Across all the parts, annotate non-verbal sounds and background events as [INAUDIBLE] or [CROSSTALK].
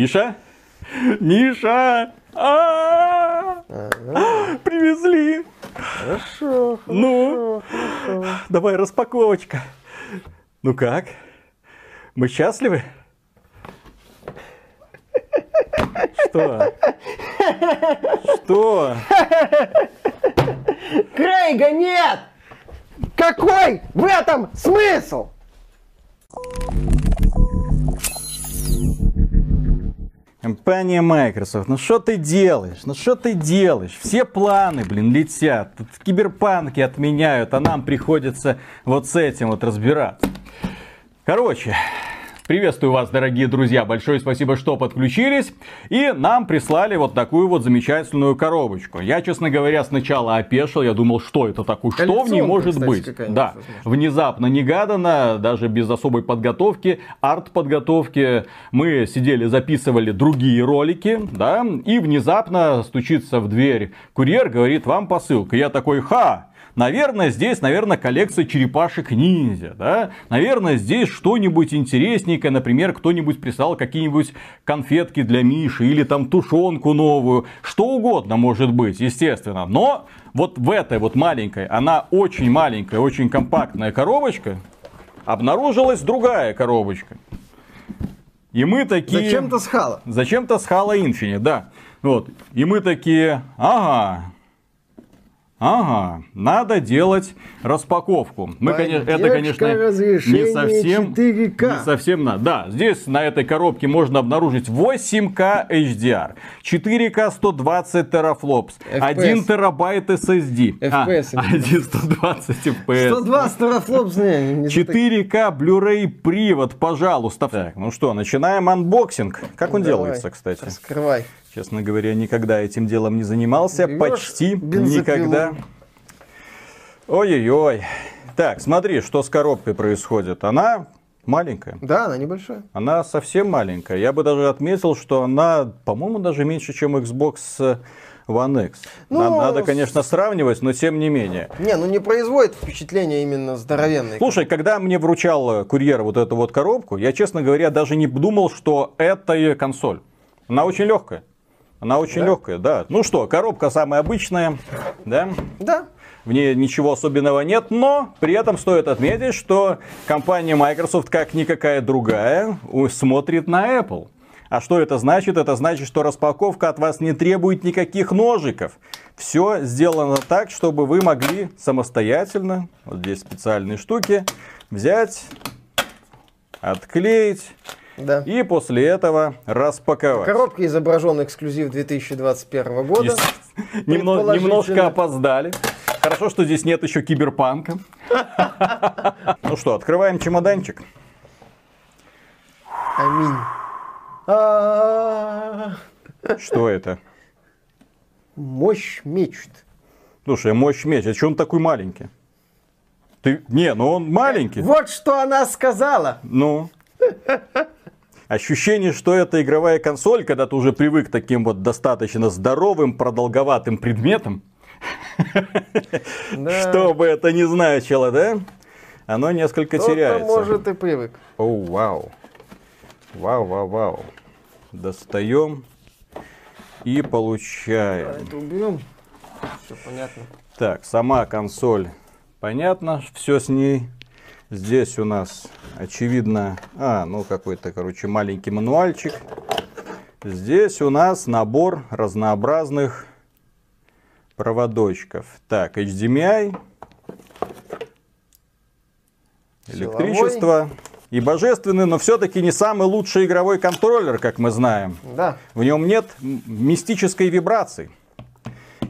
Миша? Миша! А, Привезли! Хорошо, Ну, давай распаковочка. Ну как? Мы счастливы? Что? Что? Крейга нет! Какой в этом смысл? Компания Microsoft, ну что ты делаешь? Ну что ты делаешь? Все планы, блин, летят. Тут киберпанки отменяют, а нам приходится вот с этим вот разбираться. Короче, Приветствую вас, дорогие друзья. Большое спасибо, что подключились. И нам прислали вот такую вот замечательную коробочку. Я, честно говоря, сначала опешил. Я думал, что это такое? Что в ней может кстати, быть? Да, возможно. внезапно, негаданно, даже без особой подготовки, арт-подготовки. Мы сидели, записывали другие ролики, да, и внезапно стучится в дверь курьер, говорит, вам посылка. Я такой, ха, Наверное, здесь, наверное, коллекция черепашек ниндзя, да? Наверное, здесь что-нибудь интересненькое, например, кто-нибудь прислал какие-нибудь конфетки для Миши или там тушенку новую, что угодно может быть, естественно. Но вот в этой вот маленькой, она очень маленькая, очень компактная коробочка, обнаружилась другая коробочка. И мы такие... Зачем-то с Хала. Зачем-то с Halo Infinite, да. Вот. И мы такие, ага, Ага, надо делать распаковку. Мы, конечно, это, конечно, не совсем, 4К. не совсем надо. Да, здесь на этой коробке можно обнаружить 8К HDR, 4К 120 терафлопс, 1 терабайт SSD, а, FPS именно. 1 120 FPS. 120 терафлопс, не, не за так- 4К Blu-ray привод, пожалуйста. Так, ну что, начинаем unboxing. Как он Давай, делается, кстати? Раскрывай. Честно говоря, никогда этим делом не занимался. Берешь Почти бензопилу. никогда. Ой-ой-ой. Так, смотри, что с коробкой происходит. Она маленькая. Да, она небольшая. Она совсем маленькая. Я бы даже отметил, что она, по-моему, даже меньше, чем Xbox One X. Ну, Надо, надо, конечно, сравнивать, но тем не менее. Не, ну не производит впечатление именно здоровенной. Слушай, когда мне вручал курьер вот эту вот коробку, я, честно говоря, даже не думал, что это консоль. Она очень легкая. Она очень Да? легкая, да. Ну что, коробка самая обычная, да? Да. В ней ничего особенного нет, но при этом стоит отметить, что компания Microsoft, как никакая другая, смотрит на Apple. А что это значит? Это значит, что распаковка от вас не требует никаких ножиков. Все сделано так, чтобы вы могли самостоятельно, вот здесь специальные штуки, взять, отклеить Да. и после этого распаковать. Коробка изображен эксклюзив 2021 года. Ес- Немно- Предположительно. немножко опоздали. Хорошо, что здесь нет еще киберпанка. [LAUGHS] Ну что, открываем чемоданчик. Аминь. А, Что это? Мощь мечт. Слушай, мощь меч, а что он такой маленький? Ты... Не, ну он маленький. Вот что она сказала. Ну. [LAUGHS] Ощущение, что это игровая консоль, когда ты уже привык к таким вот достаточно здоровым, продолговатым предметам. [LAUGHS] Что бы это ни значило, да? Оно несколько теряется. может, и привык. О, вау. Вау, вау, вау. Достаем и получаем. Это уберем. Все понятно. Так, сама консоль. Понятно, все с ней. Здесь у нас, очевидно, а, ну какой-то, короче, маленький мануальчик. Здесь у нас набор разнообразных проводочков. Так, HDMI, электричество и божественный, но все-таки не самый лучший игровой контроллер, как мы знаем. Да. В нем нет мистической вибрации,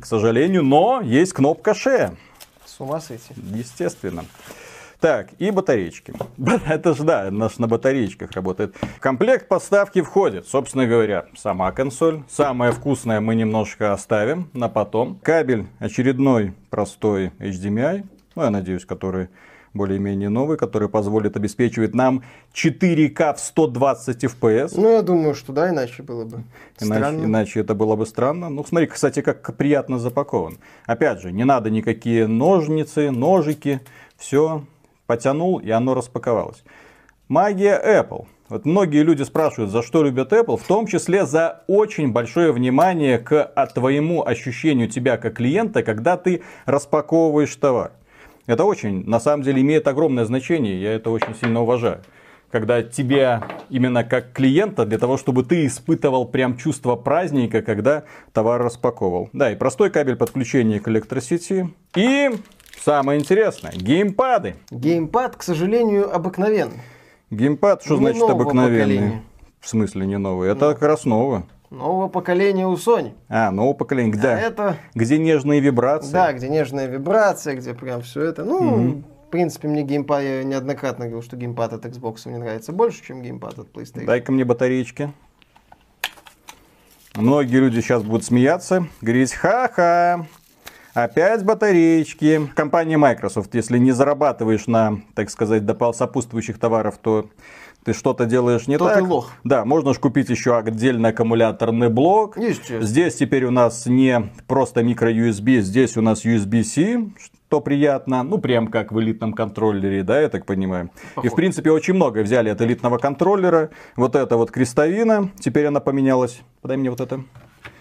к сожалению, но есть кнопка шея, С ума сойти. естественно. Так, и батареечки. Ба- [LAUGHS] Это же да, наш на батареечках работает. В комплект поставки входит, собственно говоря, сама консоль. Самое вкусное мы немножко оставим на потом. Кабель очередной простой HDMI, ну я надеюсь, который более-менее новый, который позволит обеспечивать нам 4К в 120 FPS. Ну, я думаю, что да, иначе было бы Иначе, странно. иначе это было бы странно. Ну, смотри, кстати, как приятно запакован. Опять же, не надо никакие ножницы, ножики. Все потянул, и оно распаковалось. Магия Apple. Вот многие люди спрашивают, за что любят Apple, в том числе за очень большое внимание к а, твоему ощущению тебя как клиента, когда ты распаковываешь товар. Это очень, на самом деле, имеет огромное значение, я это очень сильно уважаю. Когда тебя именно как клиента, для того, чтобы ты испытывал прям чувство праздника, когда товар распаковывал. Да, и простой кабель подключения к электросети. И самое интересное, геймпады. Геймпад, к сожалению, обыкновенный. Геймпад, что Не значит обыкновенный? поколения. В смысле не новый? Это как раз новый. Нового поколения у Sony. А, нового поколения. Где, А это, где нежные вибрации. да, где нежная вибрация, где прям все это. Ну, в принципе, мне геймпад, я неоднократно говорил, что геймпад от Xbox мне нравится больше, чем геймпад от PlayStation. Дай-ка мне батареечки. Многие люди сейчас будут смеяться, говорить, ха-ха, опять батареечки. Компания Microsoft, если не зарабатываешь на, так сказать, допол- сопутствующих товаров, то ты что-то делаешь не То так. ты лох. Да, можно ж купить еще отдельный аккумуляторный блок. Естественно. Здесь теперь у нас не просто микро-USB, здесь у нас USB-C, что приятно. Ну, прям как в элитном контроллере, да, я так понимаю. И, в Похоже. принципе, очень много взяли от элитного контроллера. Вот это вот крестовина, теперь она поменялась. Подай мне вот это.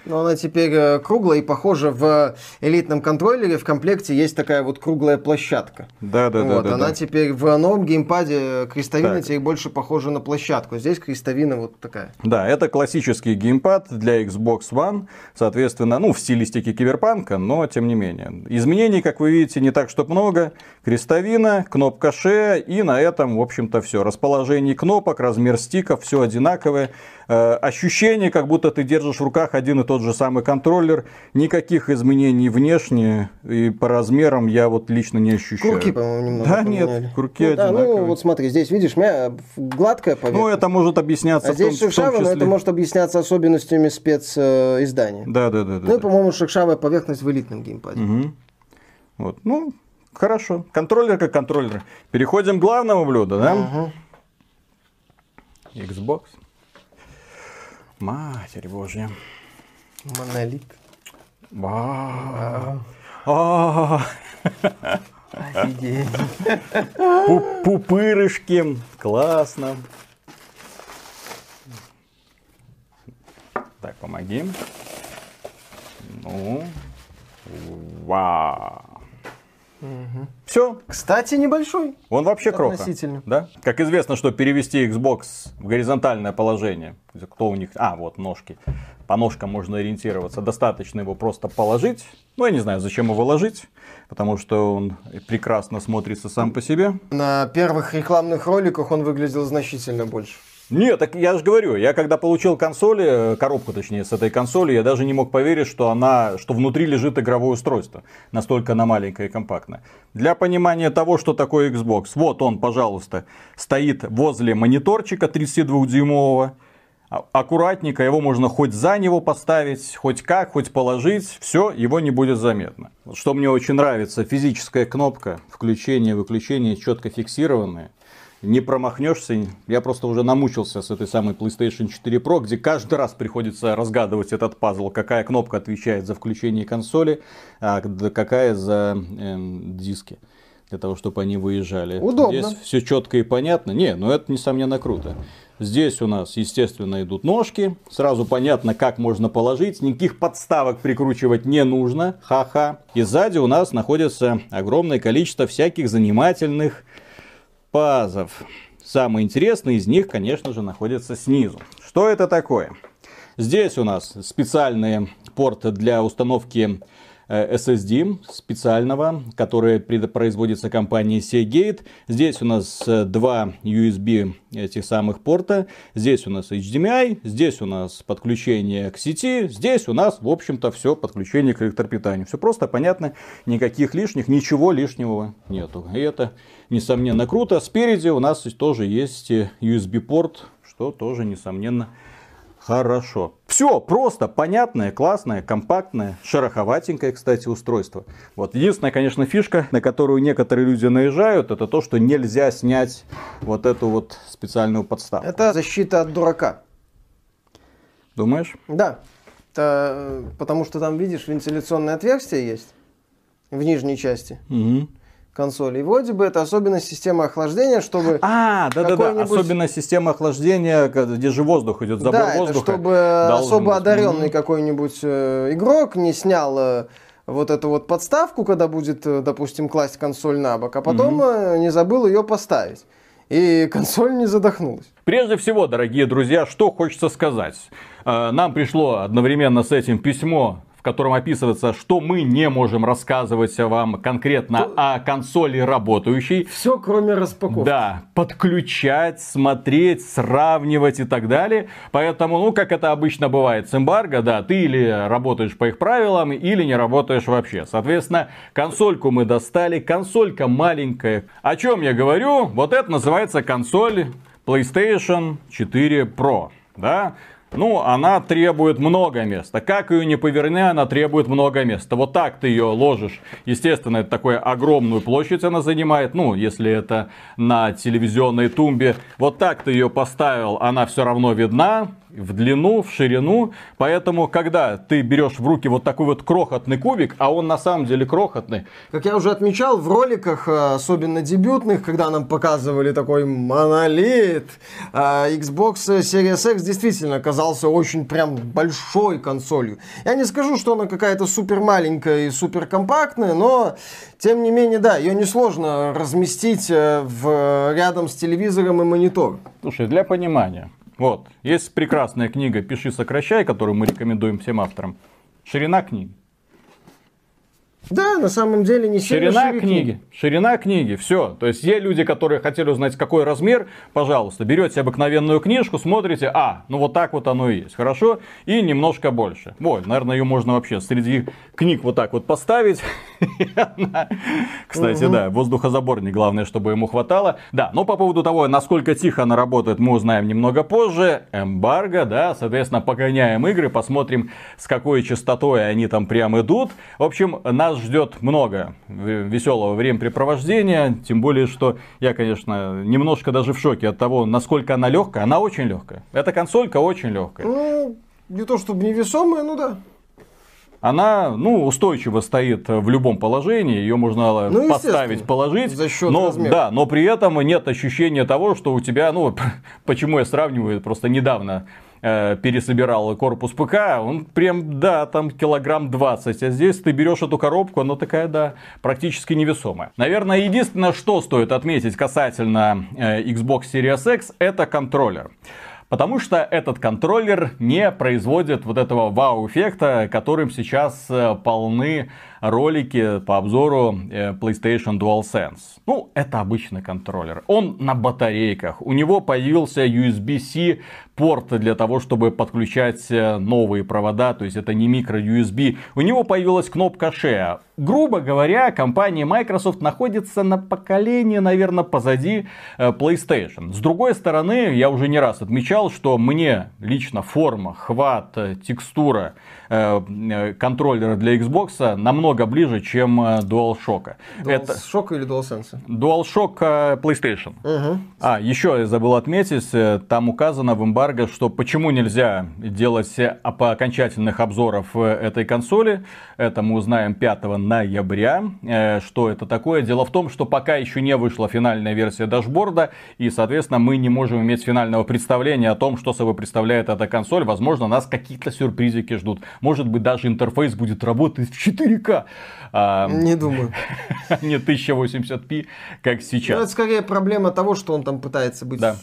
Но она теперь э, круглая и похожа в элитном контроллере. В комплекте есть такая вот круглая площадка. Да, да, вот, да, да. она да. теперь в новом геймпаде э, крестовина Так. теперь больше похожа на площадку. Здесь крестовина вот такая. Да, это классический геймпад для Xbox One, соответственно, ну, в стилистике киберпанка, но тем не менее. Изменений, как вы видите, не так, что много. Крестовина, кнопка шея, и на этом, в общем-то, все. Расположение кнопок, размер стиков, все одинаковое. Э, ощущение, как будто ты держишь в руках один и тот же самый контроллер. Никаких изменений внешне и по размерам я вот лично не ощущаю. Курки, по-моему, немного Да поменяли. нет, курки ну, да, ну, одинаковые. вот смотри, здесь, видишь, мя... гладкая поверхность. Ну, это может объясняться а здесь в том, том шершавая, но числе... это может объясняться особенностями специздания. Да, да, да, да. Ну да. по-моему, шершавая поверхность в элитном геймпаде. Мгм. Вот, ну, хорошо. Контроллер как контроллер. Переходим к главному блюду, да? Мгм. Xbox. Матерь божья. Монолит. Офигеть. пу- Пупырышки. Классно. Так, помоги. Ну. Вау. Все, Кстати, небольшой. Он вообще кроха. Относительно. Да? Как известно, что перевести Xbox в горизонтальное положение, кто у них... А, вот ножки. По ножкам можно ориентироваться. Достаточно его просто положить. Ну, я не знаю, зачем его ложить, потому что он прекрасно смотрится сам по себе. На первых рекламных роликах он выглядел значительно больше. Нет, так я же говорю, я когда получил консоли, э, коробку точнее с этой консоли, я даже не мог поверить, что она, что внутри лежит игровое устройство. Настолько она маленькая и компактная. Для понимания того, что такое Xbox, вот он, пожалуйста, стоит возле мониторчика 32-дюймового. А- Аккуратненько, его можно хоть за него поставить, хоть как, хоть положить, все, его не будет заметно. Что мне очень нравится, физическая кнопка включения, выключения четко фиксированная не промахнешься. Я просто уже намучился с этой самой PlayStation 4 Pro, где каждый раз приходится разгадывать этот пазл, какая кнопка отвечает за включение консоли, а какая за эм, диски. Для того, чтобы они выезжали. Удобно. Здесь все четко и понятно. Не, ну это несомненно круто. Здесь у нас, естественно, идут ножки. Сразу понятно, как можно положить. Никаких подставок прикручивать не нужно. Ха-ха. И сзади у нас находится огромное количество всяких занимательных пазов. Самый интересный из них, конечно же, находится снизу. Что это такое? Здесь у нас специальный порт для установки SSD специального, который производится компанией Seagate. Здесь у нас э, два USB этих самых порта. Здесь у нас HDMI, здесь у нас подключение к сети, здесь у нас, в общем-то, все подключение к электропитанию. Все просто, понятно, никаких лишних, ничего лишнего нету. И это, несомненно, круто. Спереди у нас тоже есть э, USB-порт, что тоже, несомненно, Хорошо. Все просто, понятное, классное, компактное, шероховатенькое, кстати, устройство. Вот единственная, конечно, фишка, на которую некоторые люди наезжают, это то, что нельзя снять вот эту вот специальную подставку. Это защита от дурака. Думаешь? Да. Это, э, потому что там, видишь, вентиляционное отверстие есть в нижней части, Мгм. Консоли. И вроде бы это особенность системы охлаждения, чтобы... А, да-да-да, особенность системы охлаждения, где же воздух идет, забор да, воздуха. Это чтобы особо быть. одаренный какой-нибудь э, игрок не снял э, вот эту вот подставку, когда будет, э, допустим, класть консоль на бок, а потом mm-hmm. не забыл ее поставить. И консоль не задохнулась. Прежде всего, дорогие друзья, что хочется сказать. Нам пришло одновременно с этим письмо котором описывается, что мы не можем рассказывать вам конкретно То... о консоли работающей. Все, кроме распаковки. Да, подключать, смотреть, сравнивать и так далее. Поэтому, ну, как это обычно бывает с эмбарго, да, ты или работаешь по их правилам, или не работаешь вообще. Соответственно, консольку мы достали, консолька маленькая. О чем я говорю? Вот это называется консоль PlayStation 4 Pro. Да? Ну, она требует много места. Как ее не поверни, она требует много места. Вот так ты ее ложишь. Естественно, это такую огромную площадь она занимает. Ну, если это на телевизионной тумбе. Вот так ты ее поставил, она все равно видна в длину, в ширину. Поэтому, когда ты берешь в руки вот такой вот крохотный кубик, а он на самом деле крохотный. Как я уже отмечал, в роликах, э, особенно дебютных, когда нам показывали такой монолит, э, Xbox Series X действительно оказался очень прям большой консолью. Я не скажу, что она какая-то супер маленькая и супер компактная, но тем не менее, да, ее несложно разместить э, в, рядом с телевизором и монитором. Слушай, для понимания, вот. Есть прекрасная книга «Пиши, сокращай», которую мы рекомендуем всем авторам. Ширина книги. Да, на самом деле не Ширина книги. книги. Ширина книги, все. То есть есть люди, которые хотели узнать, какой размер, пожалуйста, берете обыкновенную книжку, смотрите, а, ну вот так вот оно и есть, хорошо, и немножко больше. Вот, наверное, ее можно вообще среди книг вот так вот поставить. [LAUGHS] Кстати, да, воздухозаборник, главное, чтобы ему хватало. Да, но по поводу того, насколько тихо она работает, мы узнаем немного позже. Эмбарго, да, соответственно, погоняем игры, посмотрим, с какой частотой они там прям идут. В общем, нас нас ждет много веселого времяпрепровождения, тем более, что я, конечно, немножко даже в шоке от того, насколько она легкая. Она очень легкая. Эта консолька очень легкая. Ну, не то чтобы невесомая, ну да. Она, ну, устойчиво стоит в любом положении, ее можно ну, поставить, положить. За счет но, размера. Да, но при этом нет ощущения того, что у тебя, ну, [LAUGHS] почему я сравниваю, просто недавно э, корпус ПК, он прям, да, там килограмм 20. А здесь ты берешь эту коробку, она такая, да, практически невесомая. Наверное, единственное, что стоит отметить касательно э, Xbox Series X, это контроллер. Потому что этот контроллер не производит вот этого вау-эффекта, которым сейчас э, полны ролики по обзору э, PlayStation DualSense. Ну, это обычный контроллер. Он на батарейках. У него появился USB-C порт для того, чтобы подключать э, новые провода, то есть это не микро-USB. У него появилась кнопка Share. Грубо говоря, компания Microsoft находится на поколении, наверное, позади э, PlayStation. С другой стороны, я уже не раз отмечал, что мне лично форма, хват, текстура контроллера для Xbox намного ближе, чем DualShock. DualShock это... или DualSense? DualShock PlayStation. Угу. А, еще я забыл отметить, там указано в эмбарго что почему нельзя делать окончательных обзоров этой консоли. Это мы узнаем 5 ноября. Э, что это такое? Дело в том, что пока еще не вышла финальная версия дашборда, и, соответственно, мы не можем иметь финального представления о том, что собой представляет эта консоль. Возможно, нас какие-то сюрпризики ждут. Может быть, даже интерфейс будет работать в 4К. А, не думаю. [LAUGHS] Не 1080p, как сейчас. Ну, это скорее проблема того, что он там пытается быть да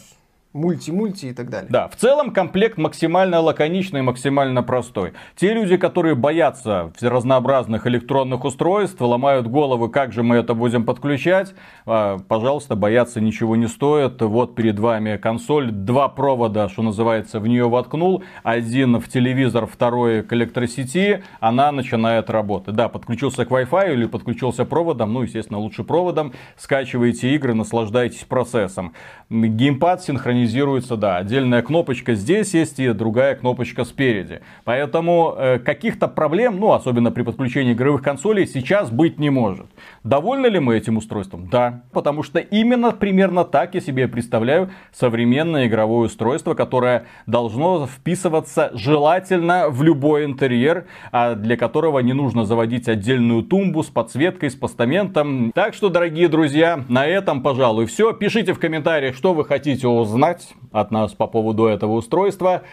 мульти-мульти и так далее. Да, в целом комплект максимально лаконичный максимально простой. Те люди, которые боятся разнообразных электронных устройств, ломают головы, как же мы это будем подключать, а, пожалуйста, бояться ничего не стоит. Вот перед вами консоль, два провода, что называется, в нее воткнул, один в телевизор, второй к электросети, она начинает работать. Да, подключился к Wi-Fi или подключился проводом, ну, естественно, лучше проводом, скачиваете игры, наслаждайтесь процессом. Геймпад синхронизируется кастомизируется, да, отдельная кнопочка здесь есть и другая кнопочка спереди. Поэтому э, каких-то проблем, ну, особенно при подключении игровых консолей, сейчас быть не может. Довольны ли мы этим устройством? Да, потому что именно примерно так я себе представляю современное игровое устройство, которое должно вписываться желательно в любой интерьер, а для которого не нужно заводить отдельную тумбу с подсветкой, с постаментом. Так что, дорогие друзья, на этом, пожалуй, все. Пишите в комментариях, что вы хотите узнать от нас по поводу этого устройства.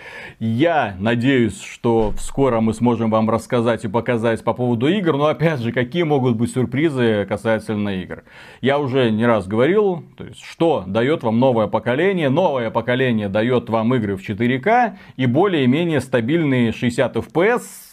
Я надеюсь, что скоро мы сможем вам рассказать и показать по поводу игр. Но опять же, какие могут быть сюрпризы касательно игр? Я уже не раз говорил, то есть, что дает вам новое поколение. Новое поколение дает вам игры в 4К и более-менее стабильные 60 FPS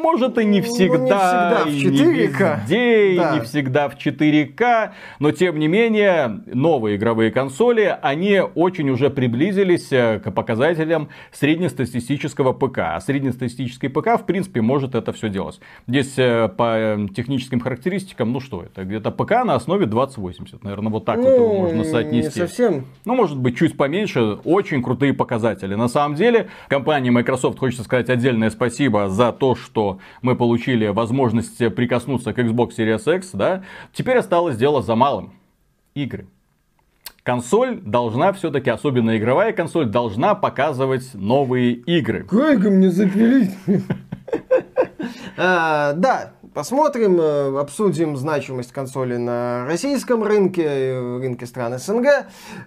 может и не всегда, ну, не всегда в 4К. и не везде, да. и не всегда в 4К, но тем не менее новые игровые консоли, они очень уже приблизились э, к показателям среднестатистического ПК. А среднестатистический ПК, в принципе, может это все делать. Здесь э, по техническим характеристикам, ну что это, где-то ПК на основе 2080, наверное, вот так ну, вот его можно соотнести. Не совсем. Ну, может быть, чуть поменьше, очень крутые показатели. На самом деле, компании Microsoft хочется сказать отдельное спасибо за то, что мы получили возможность прикоснуться к Xbox Series X, да, теперь осталось дело за малым. Игры. Консоль должна все-таки, особенно игровая консоль, должна показывать новые игры. Как мне запилить? [LAUGHS] А, да, посмотрим, э, обсудим значимость консоли на российском рынке, рынке стран СНГ.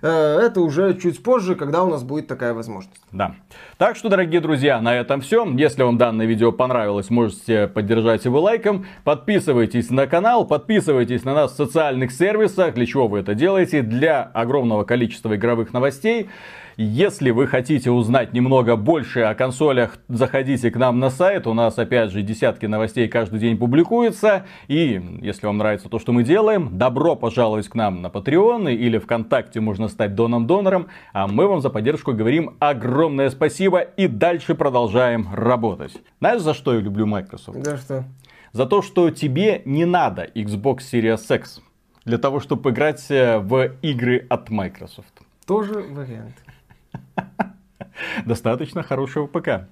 Э, это уже чуть позже, когда у нас будет такая возможность. Да. Так что, дорогие друзья, на этом все. Если вам данное видео понравилось, можете поддержать его лайком. Подписывайтесь на канал, подписывайтесь на нас в социальных сервисах. Для чего вы это делаете? Для огромного количества игровых новостей. Если вы хотите узнать немного больше о консолях, заходите к нам на сайт. У нас, опять же, десятки новостей каждый день публикуются. И если вам нравится то, что мы делаем, добро пожаловать к нам на Patreon или ВКонтакте можно стать доном-донором. А мы вам за поддержку говорим огромное спасибо и дальше продолжаем работать. Знаешь, за что я люблю Microsoft? Да что? За то, что тебе не надо Xbox Series X для того, чтобы играть э, в игры от Microsoft. Тоже вариант. [LAUGHS] Достаточно хорошего ПК.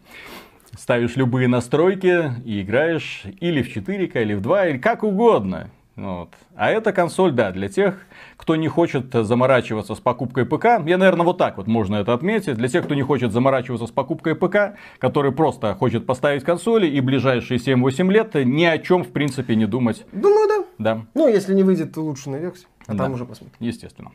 Ставишь любые настройки и играешь или в 4К, или в 2, или как угодно. Вот. А эта консоль, да, для тех, кто не хочет заморачиваться с покупкой ПК, я, наверное, вот так вот можно это отметить. Для тех, кто не хочет заморачиваться с покупкой ПК, который просто хочет поставить консоли и ближайшие 7-8 лет ни о чем, в принципе, не думать. Думаю, да. Да. Ну, если не выйдет улучшенная версия, а да. там уже посмотрим. Естественно.